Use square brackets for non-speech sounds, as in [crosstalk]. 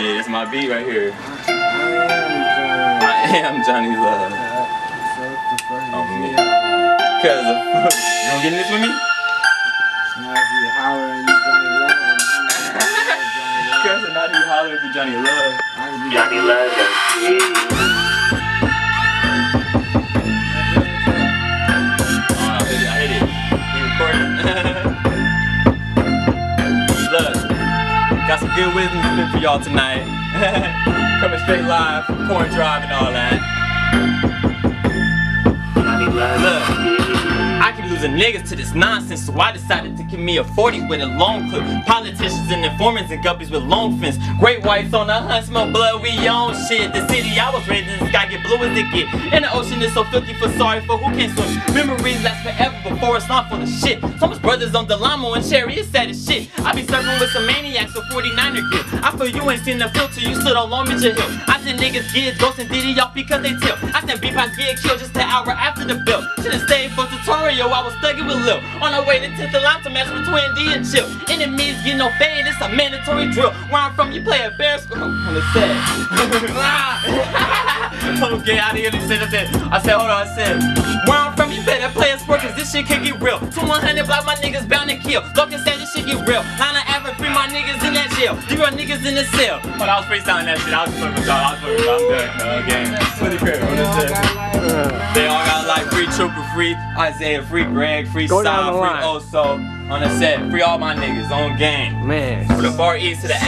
This is my beat right here. I am Johnny Love. Oh, me. Cause of, you gonna get in this with me? Cause of not you holler if you Johnny Love. Johnny Love. To spit for y'all tonight. [laughs] Coming straight live Corn Drive and all that. Losing niggas to this nonsense, so I decided to give me a 40 with a long clip. Politicians and informants and guppies with long fins. Great whites on the hunt, smell blood, we own shit. The city I was raised in, the sky get blue as it get. And the ocean is so filthy for sorry for who can't swim. Memories last forever before it's not full of shit. Some brothers on Delamo and Cherry, it's sad as shit. I be serving with some maniacs with 49er gear. I feel you ain't seen the filter, you stood on Long Beach Hill. I send niggas get ghosts and Diddy off because they tell. I send B-Pops get killed just an hour after the bill. Should've stayed for tutorial, I was thugging with Lil. On the way to 10th line to match Twin D and Chill. Enemies get no fade, it's a mandatory drill. Where I'm from, you play a bear school. The set. Told get out of here, they said, I said, I hold on, I said, where I'm from, you better play a sport, cause this shit can get real. 2100 block, my niggas bound to kill. Logan said this shit get real. Line of average, free my niggas in that jail. Zero niggas in the cell. But I was freestyling that shit, I was fucking with y'all, I was fucking with y'all, I'm done, uh, game. What the crib, what is that? They all got like free Trooper, free Isaiah, free Greg, free Go down free line. Oso on the set. Free all my niggas on game. Man. From the far east to the